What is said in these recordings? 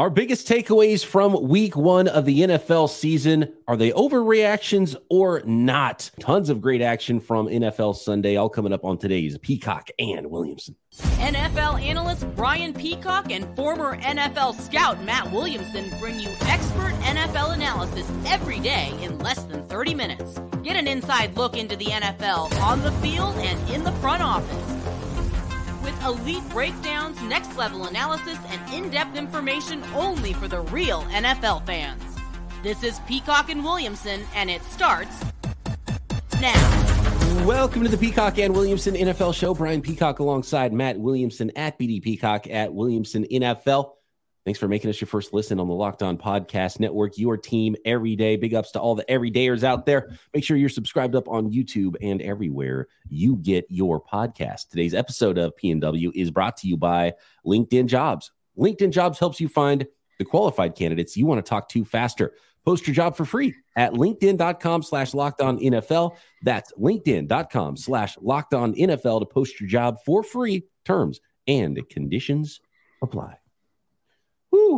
Our biggest takeaways from week one of the NFL season are they overreactions or not? Tons of great action from NFL Sunday, all coming up on today's Peacock and Williamson. NFL analyst Brian Peacock and former NFL scout Matt Williamson bring you expert NFL analysis every day in less than 30 minutes. Get an inside look into the NFL on the field and in the front office with elite breakdowns, next level analysis, and in depth information only for the real NFL fans. This is Peacock and Williamson, and it starts now. Welcome to the Peacock and Williamson NFL show. Brian Peacock alongside Matt Williamson at BD Peacock at Williamson NFL. Thanks for making us your first listen on the Locked On Podcast Network, your team every day. Big ups to all the everydayers out there. Make sure you're subscribed up on YouTube and everywhere you get your podcast. Today's episode of PNW is brought to you by LinkedIn Jobs. LinkedIn Jobs helps you find the qualified candidates you want to talk to faster. Post your job for free at LinkedIn.com slash locked on NFL. That's LinkedIn.com slash locked on NFL to post your job for free. Terms and conditions apply.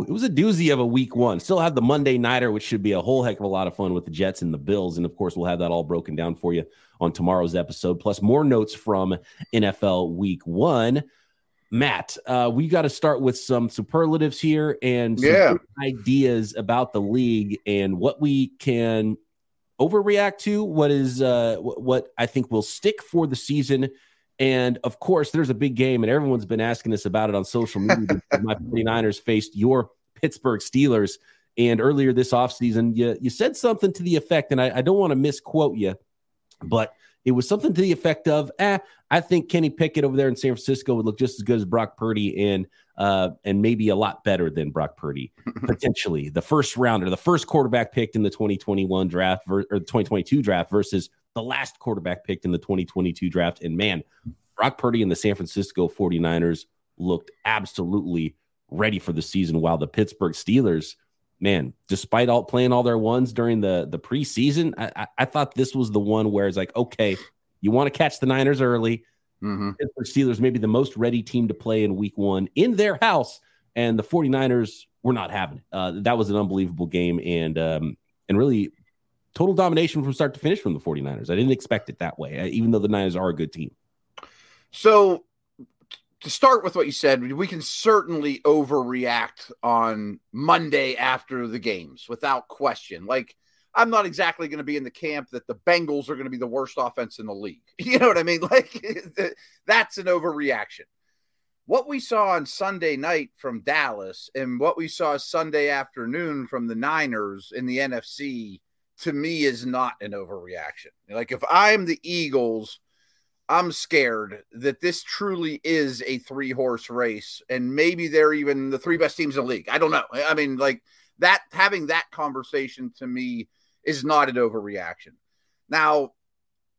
It was a doozy of a week one. Still have the Monday Nighter, which should be a whole heck of a lot of fun with the Jets and the Bills. And of course, we'll have that all broken down for you on tomorrow's episode, plus more notes from NFL week one. Matt, uh, we got to start with some superlatives here and yeah. ideas about the league and what we can overreact to, what is uh, what I think will stick for the season and of course, there's a big game, and everyone's been asking us about it on social media. my 49ers faced your Pittsburgh Steelers. And earlier this offseason, you, you said something to the effect, and I, I don't want to misquote you, but it was something to the effect of, eh, I think Kenny Pickett over there in San Francisco would look just as good as Brock Purdy and uh, and maybe a lot better than Brock Purdy, potentially. The first rounder, the first quarterback picked in the 2021 draft ver- or the 2022 draft versus the last quarterback picked in the 2022 draft. And man, Brock Purdy and the San Francisco 49ers looked absolutely ready for the season, while the Pittsburgh Steelers, man, despite all playing all their ones during the, the preseason, I, I, I thought this was the one where it's like, okay, you want to catch the Niners early. Mm-hmm. Pittsburgh Steelers maybe the most ready team to play in week one in their house. And the 49ers were not having it. Uh, that was an unbelievable game. And um, and really total domination from start to finish from the 49ers. I didn't expect it that way, uh, even though the Niners are a good team. So, to start with what you said, we can certainly overreact on Monday after the games without question. Like, I'm not exactly going to be in the camp that the Bengals are going to be the worst offense in the league. You know what I mean? Like, that's an overreaction. What we saw on Sunday night from Dallas and what we saw Sunday afternoon from the Niners in the NFC to me is not an overreaction. Like if I'm the Eagles, I'm scared that this truly is a three horse race and maybe they're even the three best teams in the league. I don't know. I mean, like that having that conversation to me is not an overreaction. Now,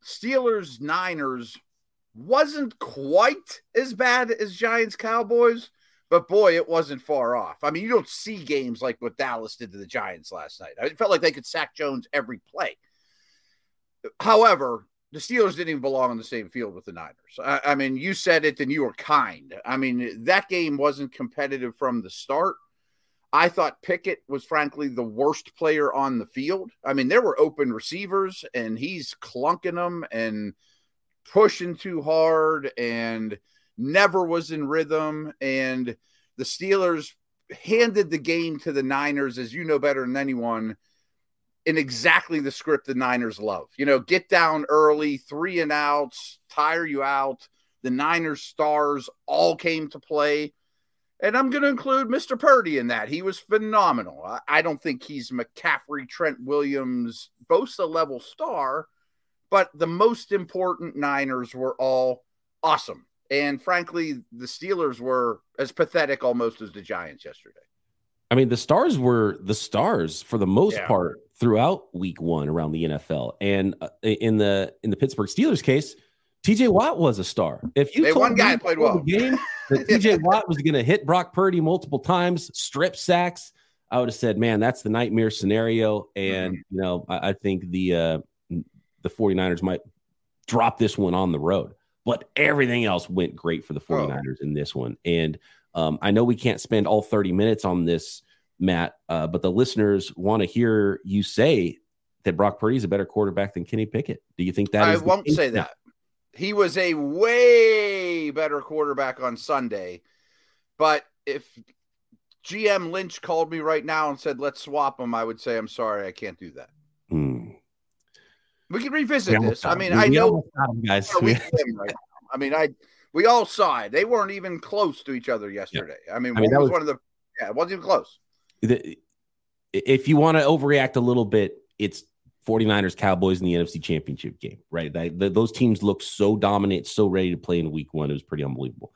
Steelers Niners wasn't quite as bad as Giants Cowboys, but boy, it wasn't far off. I mean, you don't see games like what Dallas did to the Giants last night. It felt like they could sack Jones every play. However, the Steelers didn't even belong on the same field with the Niners. I, I, mean, you said it and you were kind. I mean, that game wasn't competitive from the start. I thought Pickett was frankly the worst player on the field. I mean, there were open receivers and he's clunking them and pushing too hard and – never was in rhythm. And the Steelers handed the game to the Niners, as you know better than anyone, in exactly the script the Niners love. You know, get down early, three and outs, tire you out. The Niners stars all came to play. And I'm going to include Mr. Purdy in that. He was phenomenal. I don't think he's McCaffrey, Trent Williams, Bosa level star, but the most important Niners were all awesome. And frankly, the Steelers were as pathetic almost as the Giants yesterday. I mean, the stars were the stars for the most yeah. part throughout week one around the NFL. And uh, in the in the Pittsburgh Steelers case, TJ Watt was a star. If you they one guy played well the game that TJ Watt was going to hit Brock Purdy multiple times, strip sacks, I would have said, man, that's the nightmare scenario. And, mm-hmm. you know, I, I, think the uh, the 49ers might drop this one on the road but everything else went great for the 49ers oh. in this one. And um, I know we can't spend all 30 minutes on this Matt, uh, but the listeners want to hear you say that Brock Purdy is a better quarterback than Kenny Pickett. Do you think that? I won't say that. He was a way better quarterback on Sunday, but if GM Lynch called me right now and said, let's swap them, I would say, I'm sorry, I can't do that. We can revisit this. I mean, we, I know guys. right I mean, I we all saw it. They weren't even close to each other yesterday. Yeah. I mean, I mean that was, was, one of the yeah, it wasn't even close. The, if you want to overreact a little bit, it's 49ers Cowboys in the NFC Championship game, right? That, the, those teams look so dominant, so ready to play in week one. It was pretty unbelievable.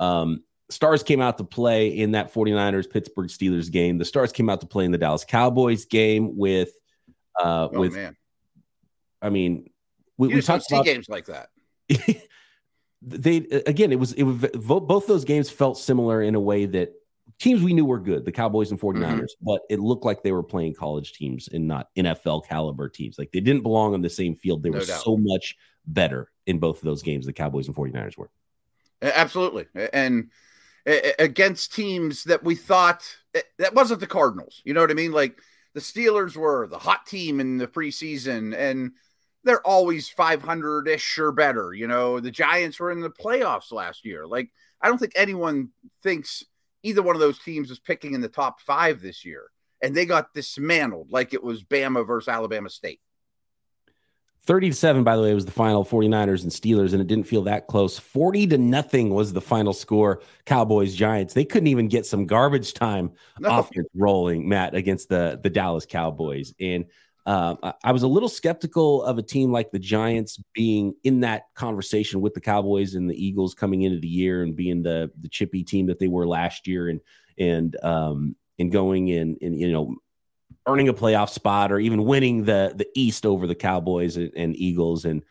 Um, Stars came out to play in that 49ers Pittsburgh Steelers game. The Stars came out to play in the Dallas Cowboys game with uh oh, with man. I mean we, we talked about games like that. they again it was it was both those games felt similar in a way that teams we knew were good, the Cowboys and 49ers, mm-hmm. but it looked like they were playing college teams and not NFL caliber teams. Like they didn't belong on the same field. They no were doubt. so much better in both of those games, the Cowboys and 49ers were. Absolutely. And against teams that we thought that wasn't the Cardinals. You know what I mean? Like the Steelers were the hot team in the preseason and they're always 500 ish or better. You know, the Giants were in the playoffs last year. Like, I don't think anyone thinks either one of those teams is picking in the top five this year. And they got dismantled like it was Bama versus Alabama State. 37, by the way, was the final 49ers and Steelers, and it didn't feel that close. 40 to nothing was the final score. Cowboys Giants. They couldn't even get some garbage time no. offense rolling, Matt, against the, the Dallas Cowboys. And uh, I was a little skeptical of a team like the Giants being in that conversation with the Cowboys and the Eagles coming into the year and being the the chippy team that they were last year and and um and going in and you know earning a playoff spot or even winning the the East over the Cowboys and, and Eagles and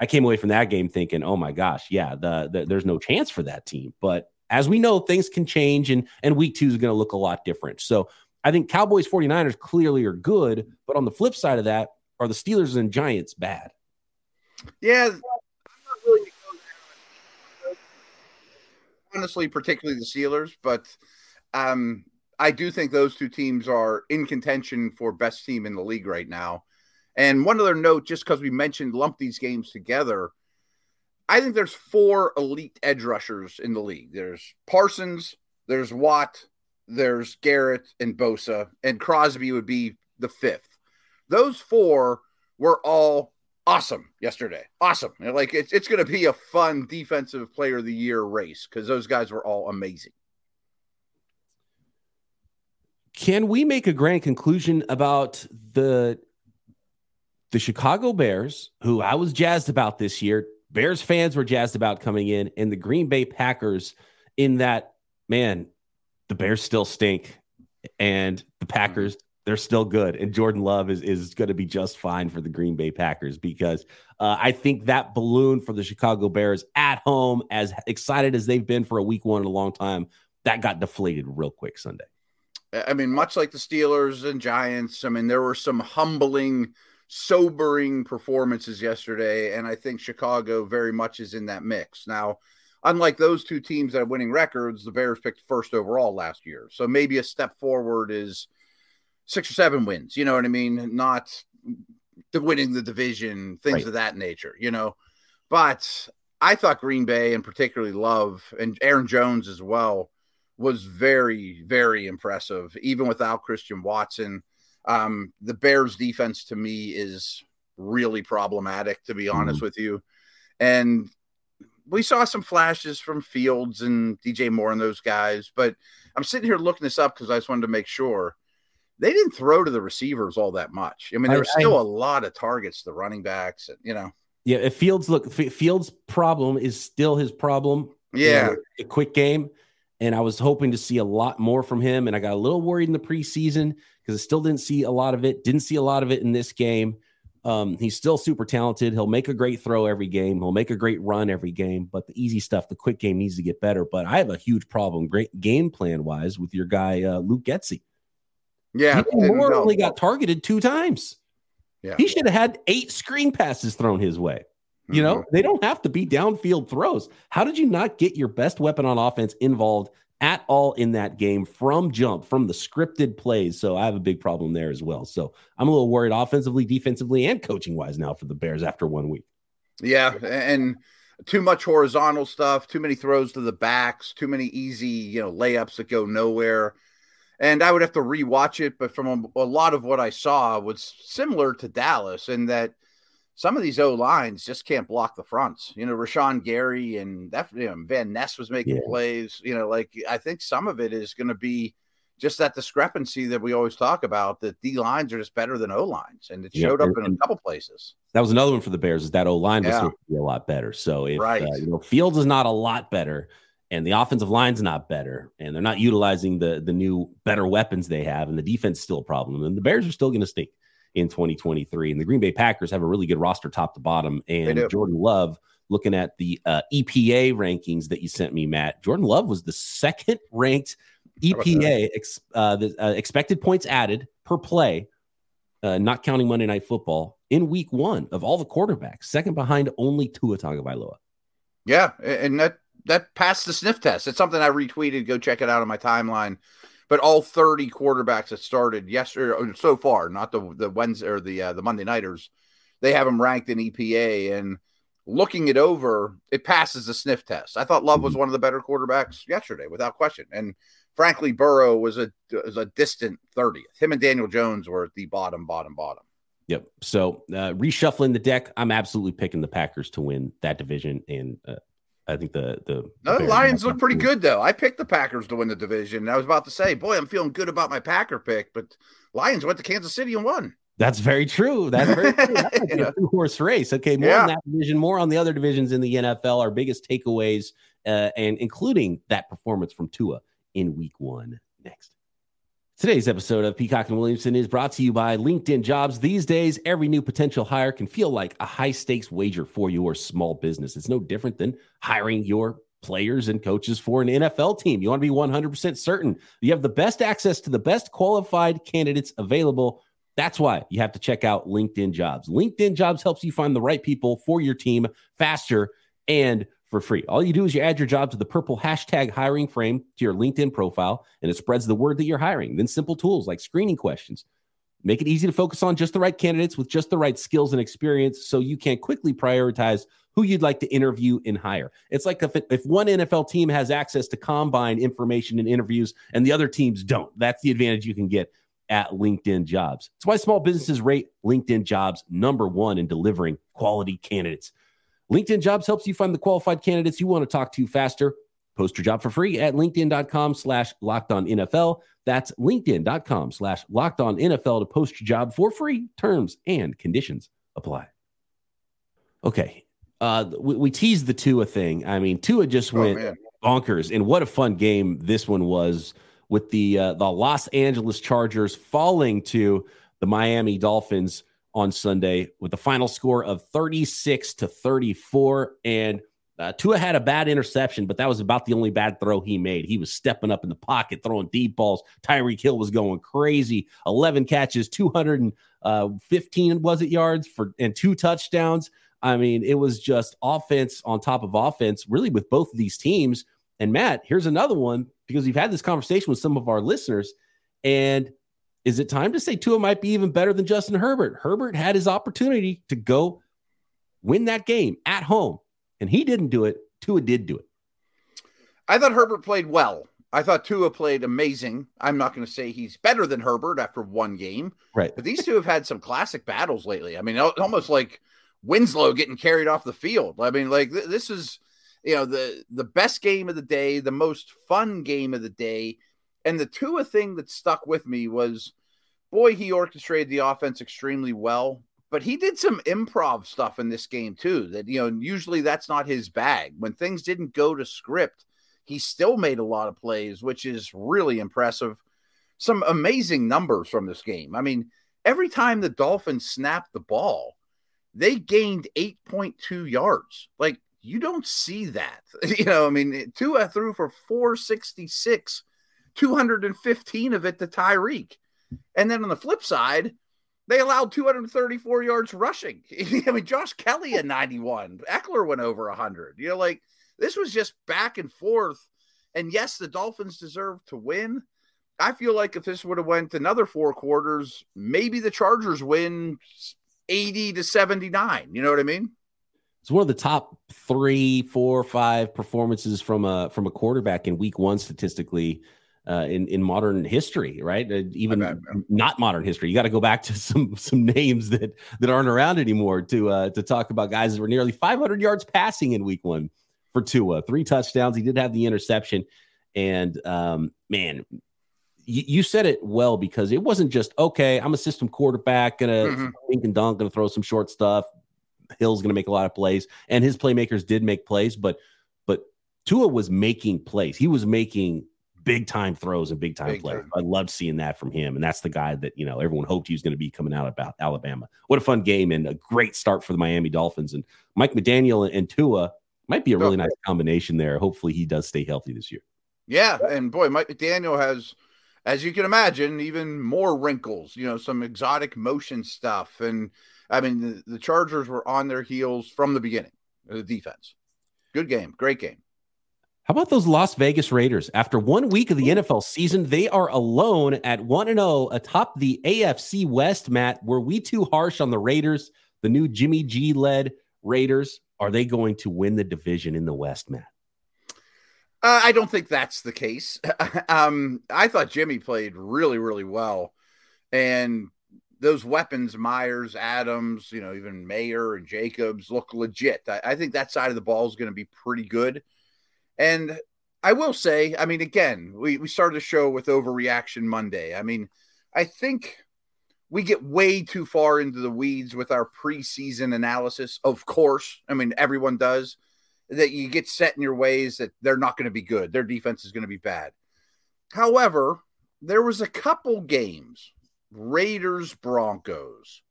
I came away from that game thinking, oh my gosh, yeah, the, the there's no chance for that team. But as we know, things can change and and week two is going to look a lot different. So I think Cowboys 49ers clearly are good, but on the flip side of that, are the Steelers and Giants bad? Yeah, honestly, particularly the Steelers, but um, I do think those two teams are in contention for best team in the league right now. And one other note, just because we mentioned lump these games together, I think there's four elite edge rushers in the league. There's Parsons, there's Watt, there's Garrett and Bosa, and Crosby would be the fifth. Those four were all awesome yesterday. Awesome. Like it's it's going to be a fun defensive player of the year race because those guys were all amazing. Can we make a grand conclusion about the the Chicago Bears, who I was jazzed about this year? Bears fans were jazzed about coming in, and the Green Bay Packers in that man the Bears still stink, and the Packers they're still good, and Jordan Love is is going to be just fine for the Green Bay Packers because uh, I think that balloon for the Chicago Bears at home, as excited as they've been for a week one in a long time, that got deflated real quick Sunday. I mean, much like the Steelers and Giants, I mean, there were some humbling, sobering performances yesterday, and I think Chicago very much is in that mix. Now unlike those two teams that are winning records, the Bears picked first overall last year. So maybe a step forward is six or seven wins. You know what I mean? Not the winning the division, things right. of that nature, you know. But I thought Green Bay and particularly Love and Aaron Jones as well was very, very impressive, even without Christian Watson. Um, the Bears defense to me is really problematic, to be honest mm-hmm. with you. And we saw some flashes from Fields and DJ Moore and those guys, but I'm sitting here looking this up because I just wanted to make sure they didn't throw to the receivers all that much. I mean, there was still I, a lot of targets, the running backs, and you know. Yeah, if Fields look Fields' problem is still his problem. Yeah, you know, a quick game, and I was hoping to see a lot more from him, and I got a little worried in the preseason because I still didn't see a lot of it. Didn't see a lot of it in this game. Um, he's still super talented. He'll make a great throw every game. He'll make a great run every game. But the easy stuff, the quick game needs to get better. But I have a huge problem, great game plan wise, with your guy uh, Luke Getsy. Yeah, Moore only got targeted two times. Yeah, he should have had eight screen passes thrown his way. You know, mm-hmm. they don't have to be downfield throws. How did you not get your best weapon on offense involved at all in that game from jump, from the scripted plays. So I have a big problem there as well. So I'm a little worried offensively, defensively, and coaching wise now for the Bears after one week. Yeah. And too much horizontal stuff, too many throws to the backs, too many easy, you know, layups that go nowhere. And I would have to rewatch it, but from a, a lot of what I saw was similar to Dallas in that some of these O lines just can't block the fronts. You know, Rashan Gary and that you know, Van Ness was making yeah. plays. You know, like I think some of it is going to be just that discrepancy that we always talk about that D lines are just better than O lines, and it showed yeah, up in a couple places. That was another one for the Bears is that O line was yeah. be a lot better. So if right. uh, you know Fields is not a lot better, and the offensive line's not better, and they're not utilizing the the new better weapons they have, and the defense is still a problem, and the Bears are still going to stink in 2023. And the Green Bay Packers have a really good roster top to bottom. And Jordan Love, looking at the uh, EPA rankings that you sent me, Matt, Jordan Love was the second ranked EPA ex, uh, the, uh, expected points added per play, uh, not counting Monday Night Football in Week One of all the quarterbacks, second behind only Tua Tagovailoa. Yeah, and that that passed the sniff test. It's something I retweeted. Go check it out on my timeline but all 30 quarterbacks that started yesterday so far, not the the Wednesday or the uh, the Monday nighters, they have them ranked in EPA and looking it over, it passes the sniff test. I thought Love was mm-hmm. one of the better quarterbacks yesterday, without question. And frankly, Burrow was a was a distant 30th. Him and Daniel Jones were at the bottom, bottom, bottom. Yep. So uh, reshuffling the deck, I'm absolutely picking the Packers to win that division, and uh, I think the the, no, the Lions look pretty good though. I picked the Packers to win the division. I was about to say, boy, I'm feeling good about my Packer pick, but Lions went to Kansas City and won. That's very true. That's very true. That's like a two horse race. Okay, more yeah. on that division, more on the other divisions in the NFL. Our biggest takeaways, uh, and including that performance from Tua in Week One. Next. Today's episode of Peacock and Williamson is brought to you by LinkedIn Jobs. These days, every new potential hire can feel like a high stakes wager for your small business. It's no different than hiring your players and coaches for an NFL team. You want to be 100% certain you have the best access to the best qualified candidates available. That's why you have to check out LinkedIn Jobs. LinkedIn Jobs helps you find the right people for your team faster and for free. All you do is you add your job to the purple hashtag hiring frame to your LinkedIn profile, and it spreads the word that you're hiring. Then simple tools like screening questions make it easy to focus on just the right candidates with just the right skills and experience so you can quickly prioritize who you'd like to interview and hire. It's like if, if one NFL team has access to combine information and interviews and the other teams don't. That's the advantage you can get at LinkedIn Jobs. That's why small businesses rate LinkedIn Jobs number one in delivering quality candidates. LinkedIn Jobs helps you find the qualified candidates you want to talk to faster. Post your job for free at LinkedIn.com slash locked on NFL. That's LinkedIn.com slash locked on NFL to post your job for free. Terms and conditions apply. Okay. Uh, we, we teased the Tua thing. I mean, Tua just oh, went man. bonkers. And what a fun game this one was with the uh, the Los Angeles Chargers falling to the Miami Dolphins on Sunday with the final score of 36 to 34. And uh, Tua had a bad interception, but that was about the only bad throw he made. He was stepping up in the pocket, throwing deep balls. Tyreek Hill was going crazy. 11 catches, 215 uh, was it yards for and two touchdowns. I mean, it was just offense on top of offense, really, with both of these teams. And Matt, here's another one because we've had this conversation with some of our listeners, and is it time to say Tua might be even better than Justin Herbert? Herbert had his opportunity to go win that game at home, and he didn't do it. Tua did do it. I thought Herbert played well. I thought Tua played amazing. I'm not going to say he's better than Herbert after one game, right? But these two have had some classic battles lately. I mean, almost like Winslow getting carried off the field. I mean, like th- this is, you know, the the best game of the day, the most fun game of the day and the Tua thing that stuck with me was, boy, he orchestrated the offense extremely well. But he did some improv stuff in this game too. That you know, usually that's not his bag. When things didn't go to script, he still made a lot of plays, which is really impressive. Some amazing numbers from this game. I mean, every time the Dolphins snapped the ball, they gained 8.2 yards. Like you don't see that. You know, I mean, Tua threw for 466 215 of it to Tyreek. And then on the flip side, they allowed 234 yards rushing. I mean, Josh Kelley at 91. Ekeler went over 100. You know, like this was just back and forth. And yes, the Dolphins deserve to win. I feel like if this would have went another four quarters, maybe the Chargers win 80 to 79. You know what I mean? It's one of the top three, four, five performances from a from a quarterback in week one statistically uh, in in modern history, right? Uh, even not modern history. You got to go back to some some names that that aren't around anymore to uh, to talk about guys that were nearly 500 yards passing in week one for Tua, three touchdowns. He did have the interception, and um, man, you, you, said it well because it wasn't just okay. I'm a system quarterback, gonna mm-hmm. dink and dunk, gonna throw some short stuff. Hill's gonna make a lot of plays, and his playmakers did make plays, but but Tua was making plays. He was making big time throws and big time big. Time. I loved seeing that from him, and that's the guy that you know everyone hoped he was going to be coming out about Alabama. What a fun game and a great start for the Miami Dolphins and Mike McDaniel and, and Tua might be a really oh. nice combination there. Hopefully, he does stay healthy this year. Yeah, and boy, Mike McDaniel has, as you can imagine, even more wrinkles. You know, some exotic motion stuff, and I mean, the, the Chargers were on their heels from the beginning. The defense, good game, great game. How about those Las Vegas Raiders? After one week of the NFL season, they are alone at 1 0 atop the AFC West. Matt, were we too harsh on the Raiders, the new Jimmy G led Raiders? Are they going to win the division in the West, Matt? Uh, I don't think that's the case. um, I thought Jimmy played really, really well. And those weapons, Myers, Adams, you know, even Mayer and Jacobs look legit. I, I think that side of the ball is going to be pretty good. And I will say, I mean, again, we, we started the show with overreaction Monday. I mean, I think we get way too far into the weeds with our preseason analysis. Of course, I mean, everyone does that. You get set in your ways that they're not going to be good. Their defense is going to be bad. However, there was a couple games, Raiders, Broncos.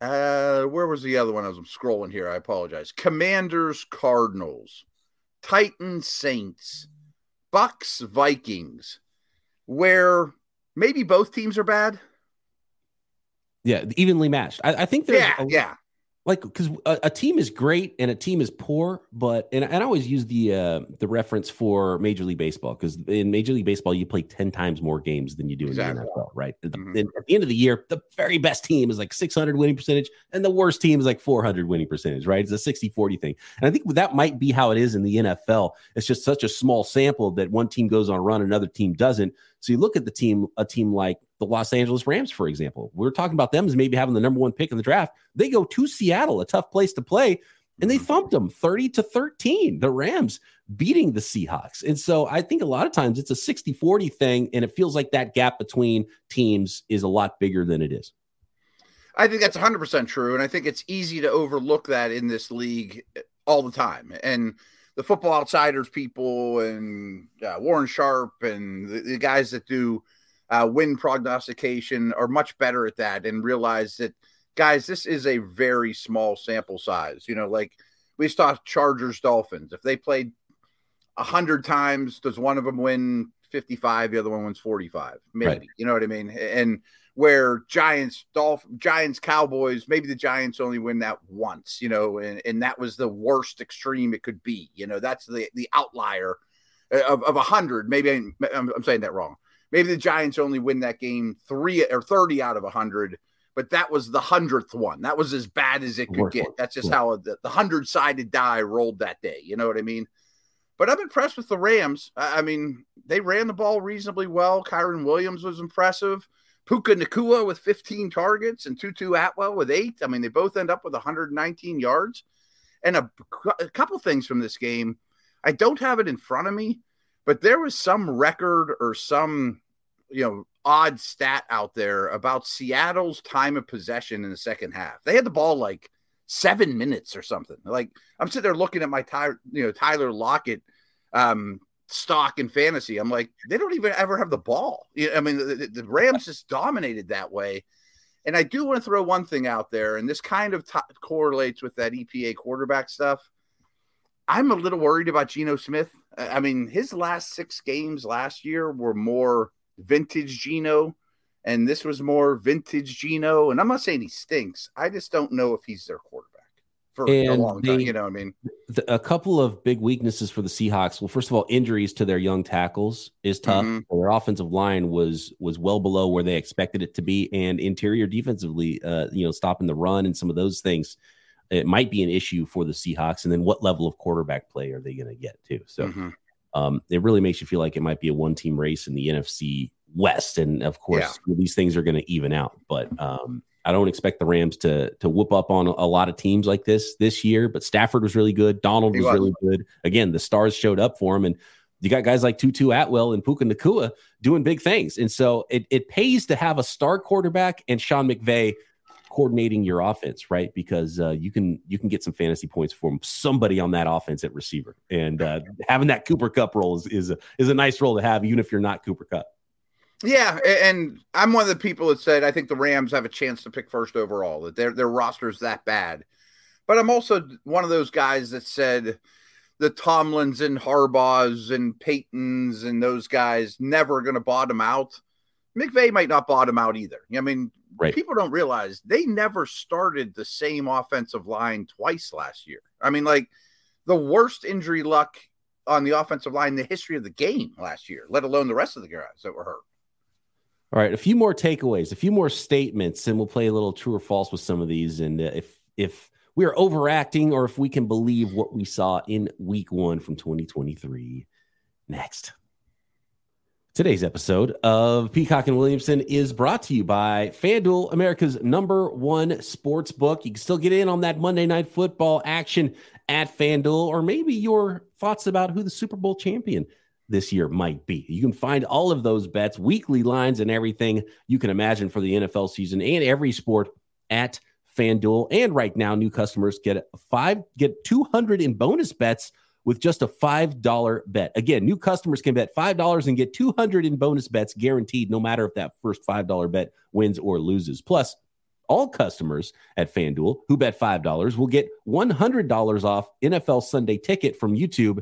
Uh, where was the other one? As I was scrolling here. I apologize. Commanders, Cardinals. Titans, Saints, Bucks, Vikings, where maybe both teams are bad. Yeah, evenly matched. I, I think there's yeah, a, yeah like because a, a, team is great and a team is poor but and, and i always use the uh the reference for major league baseball because in major league baseball you play 10 times more games than you do exactly. in the nfl right? Mm-hmm. at the end of the year the very best team is like 600 winning percentage and the worst team is like 400 winning percentage right? It's a 60 40 thing. And i think that might be how it is in the nfl it's just such a small sample that one team goes on a run another team doesn't. So you look at the team a team like the Los Angeles Rams, for example. We're talking about them as maybe having the number one pick in the draft. They go to Seattle, a tough place to play, and they mm-hmm. thumped them 30 to 13. The Rams beating the Seahawks. And so I think a lot of times it's a 60 40 thing, and it feels like that gap between teams is a lot bigger than it is. I think that's 100% true. And I think it's easy to overlook that in this league all the time. And the football outsiders people and uh, Warren Sharp and the, the guys that do uh, win prognostication are much better at that and realize that, guys, this is a very small sample size. You know, like we saw Chargers Dolphins. If they played a hundred times, does one of them win 55? The other one wins 45, maybe. Right. You know what I mean? And where Giants, Dolph, Giants, Cowboys, maybe the Giants only win that once, you know, and, and that was the worst extreme it could be. You know, that's the the outlier of, of a hundred. Maybe I'm, I'm saying that wrong. Maybe the Giants only win that game three or 30 out of 100, but that was the hundredth one. That was as bad as it could get. That's just how the, the hundred sided die rolled that day. You know what I mean? But I'm impressed with the Rams. I mean, they ran the ball reasonably well. Kyren Williams was impressive. Puka Nacua with 15 targets and Tutu Atwell with eight. I mean, they both end up with 119 yards. And a, a couple things from this game. I don't have it in front of me, but there was some record or some you know odd stat out there about Seattle's time of possession in the second half. They had the ball like seven minutes or something. Like I'm sitting there looking at my Tyler, you know Tyler Lockett um, stock in fantasy. I'm like, they don't even ever have the ball. I mean, the, the Rams just dominated that way. And I do want to throw one thing out there, and this kind of t- correlates with that EPA quarterback stuff. I'm a little worried about Geno Smith. I mean, his last six games last year were more vintage Geno, and this was more vintage Geno. And I'm not saying he stinks. I just don't know if he's their quarterback. for and a long time. you know, I mean, the, a couple of big weaknesses for the Seahawks. Well, first of all, injuries to their young tackles is tough. Mm-hmm. Their offensive line was was well below where they expected it to be, and interior defensively, uh, you know, stopping the run and some of those things, it might be an issue for the Seahawks. And then, what level of quarterback play are they going to get too? So, mm-hmm. Um, it really makes you feel like it might be a one team race in the NFC West, and of course, yeah. these things are going to even out, but. Um, I don't expect the Rams to to whoop up on a lot of teams like this this year. But Stafford was really good. Donald was, was, really good. Again, the stars showed up for him, and you got guys like Tutu Atwell and Puka Nacua doing big things. And so it it pays to have a star quarterback and Sean McVay coordinating your offense, right? Because uh, you can you can get some fantasy points from somebody on that offense at receiver, and uh, having that Cooper Kupp role is is a, is a nice role to have, even if you're not Cooper Kupp. Yeah, and I'm one of the people that said I think the Rams have a chance to pick first overall. That their their roster is that bad, but I'm also one of those guys that said the Tomlins and Harbaughs and Paytons and those guys never going to bottom out. McVay might not bottom out either. I mean, right. people don't realize they never started the same offensive line twice last year. I mean, like the worst injury luck on the offensive line in the history of the game last year, let alone the rest of the guys that were hurt. All right, a few more takeaways, a few more statements, and we'll play a little true or false with some of these. And uh, if if we are overacting, or if we can believe what we saw in Week One from 2023, next. Today's episode of Peacock and Williamson is brought to you by FanDuel, America's number one sports book. You can still get in on that Monday night football action at FanDuel, or maybe your thoughts about who the Super Bowl champion this year might be. You can find all of those bets, weekly lines, and everything you can imagine for the NFL season and every sport at FanDuel. And right now, new customers get five get 200 in bonus bets with just a $5 bet. Again, new customers can bet $5 and get 200 in bonus bets guaranteed, no matter if that first $5 bet wins or loses. Plus, all customers at FanDuel who bet $5 will get $100 off NFL Sunday ticket from YouTube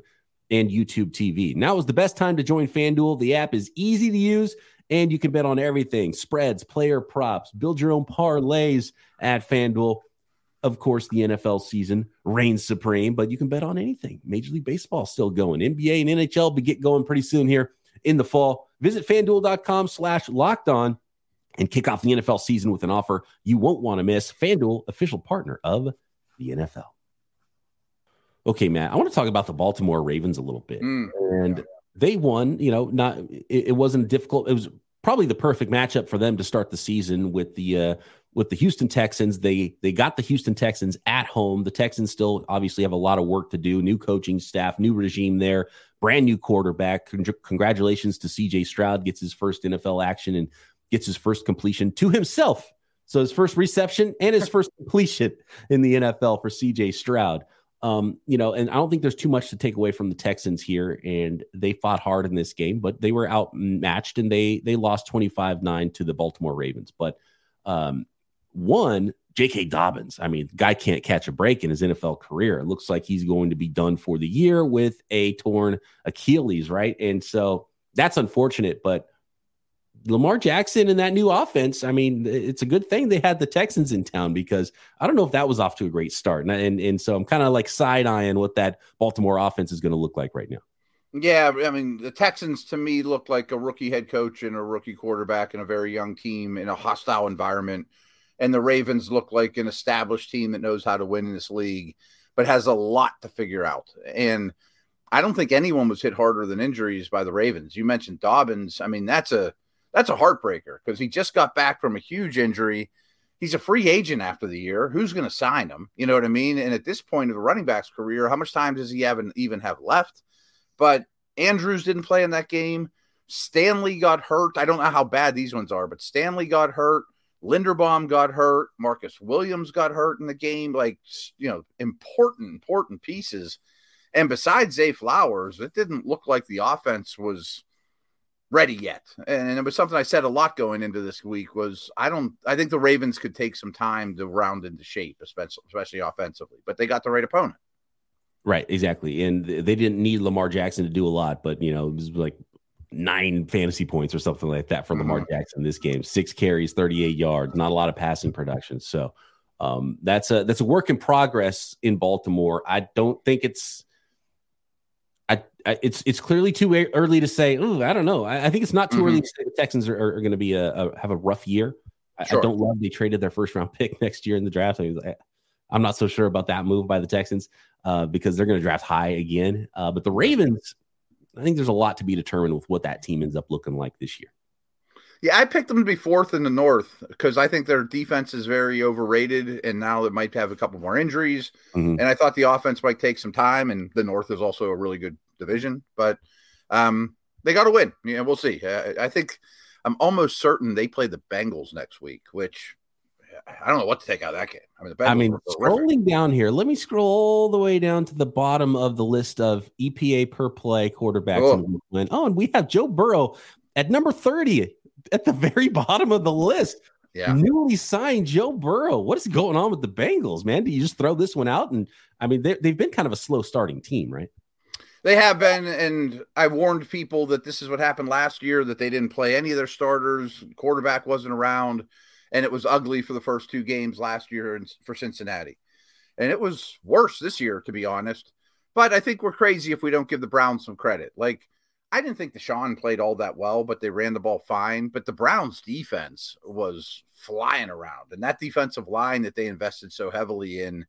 and YouTube TV. Now is the best time to join FanDuel. The app is easy to use and you can bet on everything spreads, player props, build your own parlays at FanDuel. Of course, the NFL season reigns supreme, but you can bet on anything. Major League Baseball still going. NBA and NHL be get going pretty soon here in the fall. Visit fanduel.com slash locked on and kick off the NFL season with an offer you won't want to miss. FanDuel, official partner of the NFL. Okay, Matt, I want to talk about the Baltimore Ravens a little bit. Mm. And they won, you know, not it, it, wasn't difficult. It was probably the perfect matchup for them to start the season with the uh with the Houston Texans. They they got the Houston Texans at home. The Texans still obviously have a lot of work to do. New coaching staff, new regime there, brand new quarterback. Con- congratulations to CJ Stroud gets his first NFL action and gets his first completion to himself. So his first reception and his first completion in the NFL for CJ Stroud. Um, you know, and I don't think there's too much to take away from the Texans here. And they fought hard in this game, but they were outmatched and they they lost 25-9 to the Baltimore Ravens. But um, one, J.K. Dobbins. I mean, guy can't catch a break in his NFL career. It looks like he's going to be done for the year with a torn Achilles, right? And so that's unfortunate, but Lamar Jackson and that new offense, I mean, it's a good thing they had the Texans in town because I don't know if that was off to a great start. And and, and so I'm kind of like side eyeing what that Baltimore offense is going to look like right now. Yeah, I mean, the Texans to me look like a rookie head coach and a rookie quarterback and a very young team in a hostile environment. And the Ravens look like an established team that knows how to win in this league, but has a lot to figure out. And I don't think anyone was hit harder than injuries by the Ravens. You mentioned Dobbins. I mean, that's a that's a heartbreaker because he just got back from a huge injury. He's a free agent after the year. Who's going to sign him? You know what I mean? And at this point of the running back's career, how much time does he have even have left? But Andrews didn't play in that game. Stanley got hurt. I don't know how bad these ones are, but Stanley got hurt. Linderbaum got hurt. Marcus Williams got hurt in the game. Like, you know, important, important pieces. And besides Zay Flowers, it didn't look like the offense was ready yet. And it was something I said a lot going into this week was I don't I think the Ravens could take some time to round into shape, especially especially offensively, but they got the right opponent. Right, exactly. And they didn't need Lamar Jackson to do a lot, but you know, it was like nine fantasy points or something like that for mm-hmm. Lamar Jackson this game. Six carries, 38 yards, not a lot of passing production. So um, that's a that's a work in progress in Baltimore. I don't think it's. I, I it's it's clearly too early to say. Oh, I don't know. I, I, think it's not too mm-hmm. early to say the Texans are, are, are going to be a, a, have a rough year. Sure. I, don't love they traded their first round pick next year in the draft. I am not so sure about that move by the Texans uh, because they're going to draft high again. Uh, but the Ravens, I think there's a lot to be determined with what that team ends up looking like this year. Yeah, I picked them to be fourth in the North because I think their defense is very overrated, and now it might have a couple more injuries. Mm-hmm. And I thought the offense might take some time, and the North is also a really good division, but um, they got to win. Yeah, we'll see. I think I'm almost certain they play the Bengals next week, which I don't know what to take out of that game. I mean, I mean, scrolling down here, let me scroll all the way down to the bottom of the list of EPA per play quarterbacks. Oh, oh and we have Joe Burrow at number 30 at the very bottom of the list. Yeah. Newly signed Joe Burrow. What is going on with the Bengals, man? Do you just throw this one out? And I mean, they've been kind of a slow starting team, right? They have been, and I warned people that this is what happened last year that they didn't play any of their starters. Quarterback wasn't around, and it was ugly for the first two games last year for Cincinnati. And it was worse this year, to be honest. But I think we're crazy if we don't give the Browns some credit. Like, I didn't think the Deshaun played all that well, but they ran the ball fine. But the Browns defense was flying around. And that defensive line that they invested so heavily in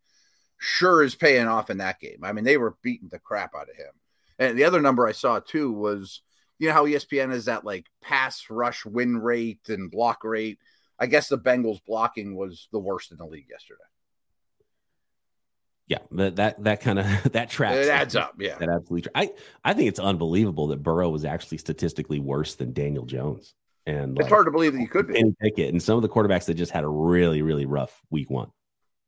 sure is paying off in that game. I mean, they were beating the crap out of him. And the other number I saw too was, you know how ESPN is that like pass rush win rate and block rate. I guess the Bengals blocking was the worst in the league yesterday yeah, that that that kind of that tracks. It adds up. Yeah, that absolutely. I I think it's unbelievable that Burrow was actually statistically worse than Daniel Jones. And it's like, hard to believe that he could be. And Pickett and some of the quarterbacks that just had a really really rough week one.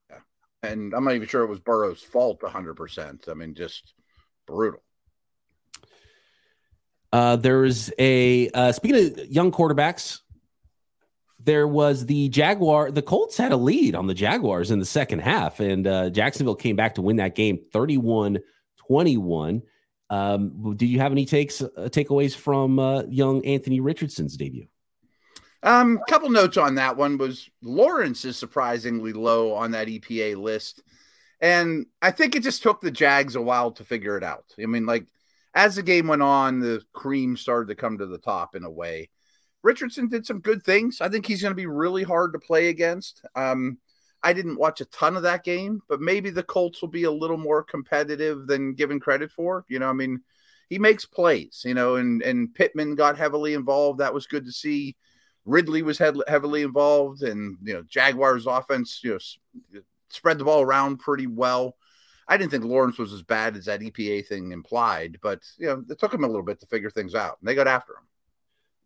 Yeah, and I'm not even sure it was Burrow's fault 100. percent I mean, just brutal. Uh, there's a uh, speaking of young quarterbacks, there was the Jaguar. The Colts had a lead on the Jaguars in the second half, and uh, Jacksonville came back to win that game 31 21. Um, do you have any takes uh, takeaways from uh, young Anthony Richardson's debut? Um, couple notes on that one was Lawrence is surprisingly low on that EPA list, and I think it just took the Jags a while to figure it out. I mean, like as the game went on, the cream started to come to the top in a way. Richardson did some good things. I think he's going to be really hard to play against. Um, I didn't watch a ton of that game, but maybe the Colts will be a little more competitive than given credit for. You know, I mean, he makes plays, you know, and and Pittman got heavily involved. That was good to see. Ridley was heavily involved, and you know, Jaguars offense, you know, spread the ball around pretty well. I didn't think Lawrence was as bad as that EPA thing implied, but you know, it took him a little bit to figure things out, and they got after him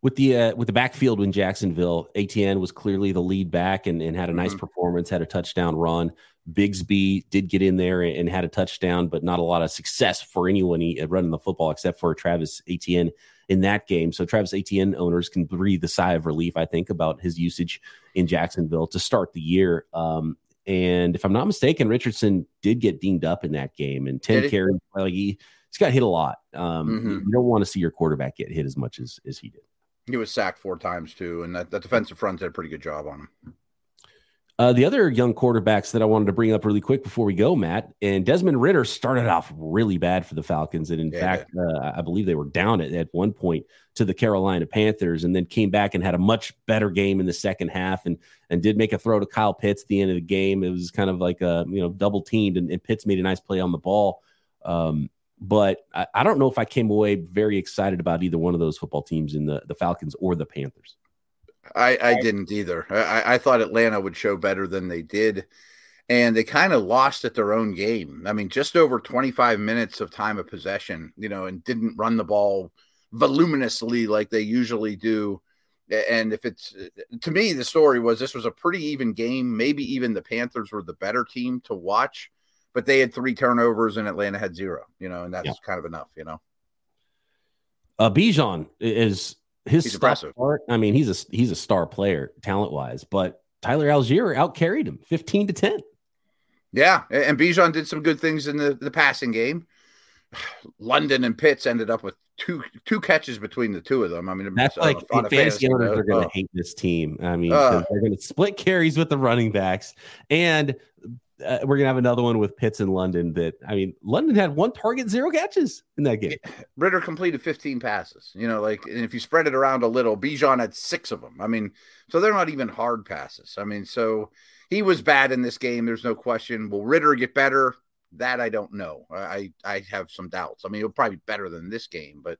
with the uh, with the backfield in Jacksonville, Etienne was clearly the lead back and, and had a nice mm-hmm. performance, had a touchdown run. Bigsby did get in there and, and, had a touchdown, but not a lot of success for anyone he, uh, running the football except for Travis Etienne in that game. So Travis Etienne owners can breathe a sigh of relief, I think, about his usage in Jacksonville to start the year. Um, and if I'm not mistaken, Richardson did get dinged up in that game and 10 carries. Like he, he's got hit a lot. Um, mm-hmm. You don't want to see your quarterback get hit as much as, as he did. He was sacked four times too, and that, that defensive front did a pretty good job on him. Uh, the other young quarterbacks that I wanted to bring up really quick before we go, Matt, and Desmond Ridder started off really bad for the Falcons. And in yeah, fact, uh, I believe they were down at, at one point to the Carolina Panthers and then came back and had a much better game in the second half and and did make a throw to Kyle Pitts at the end of the game. It was kind of like a, you know, double teamed and, and Pitts made a nice play on the ball. Um, but I, I, don't know if I came away very excited about either one of those football teams in the, the Falcons or the Panthers. I, I didn't either. I, I thought Atlanta would show better than they did. And they kind of lost at their own game. I mean, just over 25 minutes of time of possession, you know, and didn't run the ball voluminously like they usually do. And if it's to me, the story was this was a pretty even game. Maybe even the Panthers were the better team to watch but they had three turnovers and Atlanta had zero, you know, and that's yeah. kind of enough, you know. Uh, Bijan is his he's impressive. I mean, he's a he's a star player talent wise, but Tyler Allgeier out carried him fifteen to ten. Yeah, and Bijan did some good things in the, the passing game. London and Pitts ended up with two two catches between the two of them. I mean, that's like fantasy, fantasy owners are going to hate this team. I mean, uh, they're going to split carries with the running backs, and uh, we're gonna have another one with Pitts in London. That I mean, London had one target, zero catches in that game. Ridder completed 15 passes. You know, like and if you spread it around a little, Bijan had six of them. I mean, so they're not even hard passes. I mean, so he was bad in this game. There's no question. Will Ridder get better? That I don't know. I I have some doubts. I mean, he'll probably be better than this game, but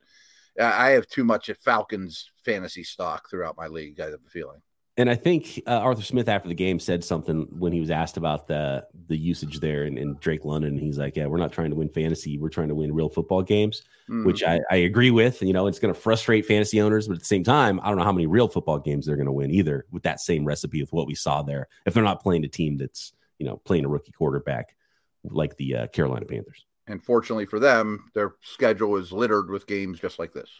I have too much at Falcons fantasy stock throughout my league. I have a feeling. And I think uh, Arthur Smith after the game said something when he was asked about the the usage there and, and Drake London. He's like, "Yeah, we're not trying to win fantasy. We're trying to win real football games," mm. which I, I agree with. You know, it's going to frustrate fantasy owners, but at the same time, I don't know how many real football games they're going to win either with that same recipe with what we saw there. If they're not playing a team that's you know playing a rookie quarterback like the uh, Carolina Panthers. And fortunately for them, their schedule is littered with games just like this.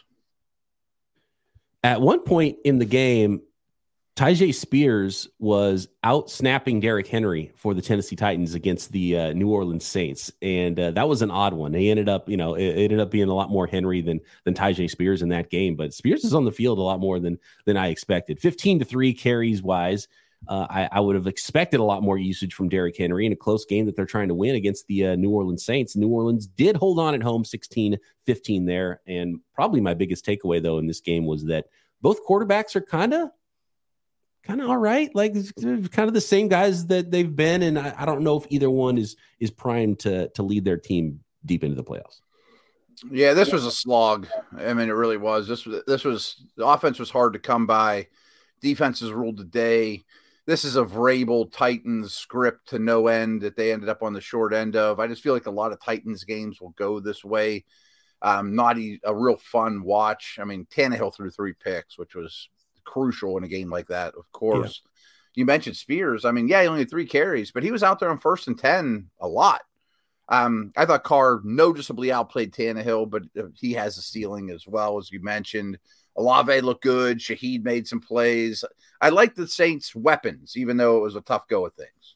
At one point in the game, Tyjae Spears was out snapping Derrick Henry for the Tennessee Titans against the uh, New Orleans Saints, and uh, that was an odd one. They ended up, you know, it, it, ended up being a lot more Henry than than Tyjae Spears in that game. But Spears is on the field a lot more than than I expected. Fifteen to three carries wise. Uh, I, I, would have expected a lot more usage from Derrick Henry in a close game that they're trying to win against the uh, New Orleans Saints. New Orleans did hold on at home 16 15 there. And probably my biggest takeaway, though, in this game was that both quarterbacks are kind of kind of all right. Like kind of the same guys that they've been, and I, I, don't know if either one is is primed to to lead their team deep into the playoffs. Yeah, this was a slog. I mean, it really was. This was this was the offense was hard to come by. Defenses ruled the day. This is a Vrabel Titans script to no end that they ended up on the short end of. I just feel like a lot of Titans games will go this way. Um, not a, a real fun watch. I mean, Tannehill threw three picks, which was crucial in a game like that. Of course, yeah. you mentioned Spears. I mean, yeah, he only had three carries, but he was out there on first and ten a lot. Um, I thought Carr noticeably outplayed Tannehill, but uh, he has a ceiling as well, as you mentioned. Olave looked good. Shaheed made some plays. I like the Saints' weapons, even though it was a tough go of things.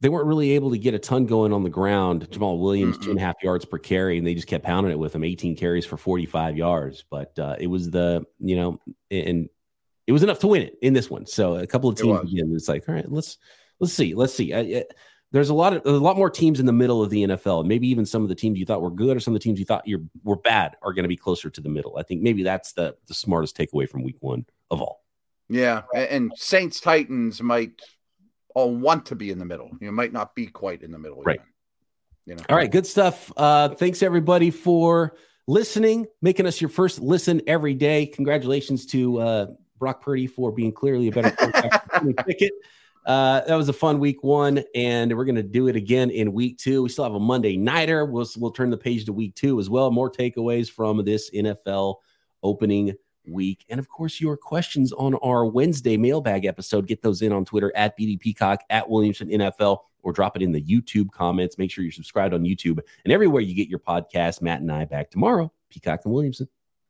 They weren't really able to get a ton going on the ground. Jamaal Williams, mm-hmm. two and a half yards per carry, and they just kept pounding it with him, 18 carries for 45 yards. But uh, it was the, you know, and it was enough to win it in this one. So a couple of teams it again, it's like, all right, let's let's see, let's see. Uh, there's a lot of a lot more teams in the middle of the NFL. Maybe even some of the teams you thought were good, or some of the teams you thought you're were bad, are going to be closer to the middle. I think maybe that's the the smartest takeaway from Week One of all. Yeah, and Saints Titans might all want to be in the middle. You might not be quite in the middle. Right. Even, you know. All right. Good stuff. Uh, thanks everybody for listening, making us your first listen every day. Congratulations to uh, Brock Purdy for being clearly a better Pickett. Uh, that was a fun week one, and we're going to do it again in week two. We still have a Monday nighter. We'll, we'll turn the page to week two as well. More takeaways from this NFL opening week. And of course, your questions on our Wednesday mailbag episode. Get those in on Twitter at BD Peacock, at Williamson NFL, or drop it in the YouTube comments. Make sure you're subscribed on YouTube and everywhere you get your podcast. Matt and I back tomorrow. Peacock and Williamson.